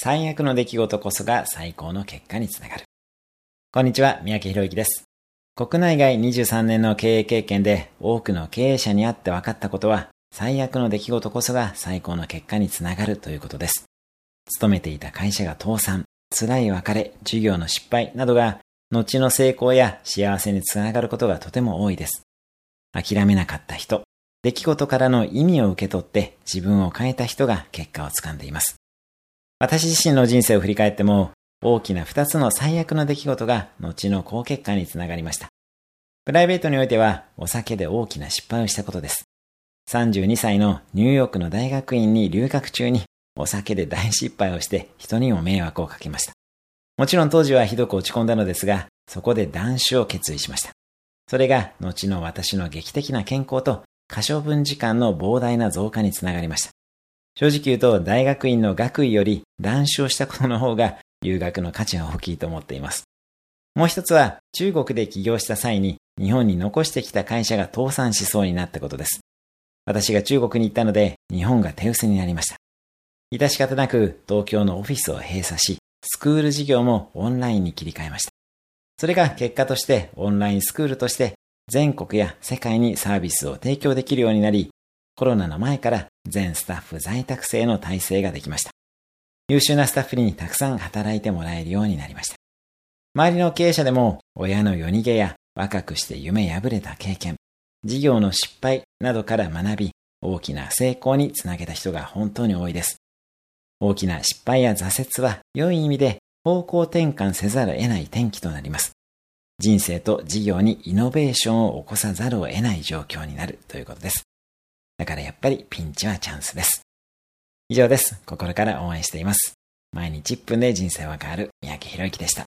最悪の出来事こそが最高の結果につながる。こんにちは、三宅博之です。国内外23年の経営経験で多くの経営者に会って分かったことは、最悪の出来事こそが最高の結果につながるということです。勤めていた会社が倒産、辛い別れ、授業の失敗などが、後の成功や幸せにつながることがとても多いです。諦めなかった人、出来事からの意味を受け取って自分を変えた人が結果をつかんでいます。私自身の人生を振り返っても、大きな二つの最悪の出来事が後の好結果につながりました。プライベートにおいては、お酒で大きな失敗をしたことです。32歳のニューヨークの大学院に留学中に、お酒で大失敗をして人にも迷惑をかけました。もちろん当時はひどく落ち込んだのですが、そこで断酒を決意しました。それが後の私の劇的な健康と可処分時間の膨大な増加につながりました。正直言うと大学院の学位より断酒をしたことの方が留学の価値は大きいと思っています。もう一つは中国で起業した際に日本に残してきた会社が倒産しそうになったことです。私が中国に行ったので日本が手薄になりました。致し方なく東京のオフィスを閉鎖し、スクール事業もオンラインに切り替えました。それが結果としてオンラインスクールとして全国や世界にサービスを提供できるようになり、コロナの前から全スタッフ在宅制の体制ができました。優秀なスタッフにたくさん働いてもらえるようになりました。周りの経営者でも親の夜逃げや若くして夢破れた経験、事業の失敗などから学び、大きな成功につなげた人が本当に多いです。大きな失敗や挫折は良い意味で方向転換せざるを得ない転機となります。人生と事業にイノベーションを起こさざるを得ない状況になるということです。だからやっぱりピンチはチャンスです。以上です。心から応援しています。毎日1分で人生は変わる三宅博之でした。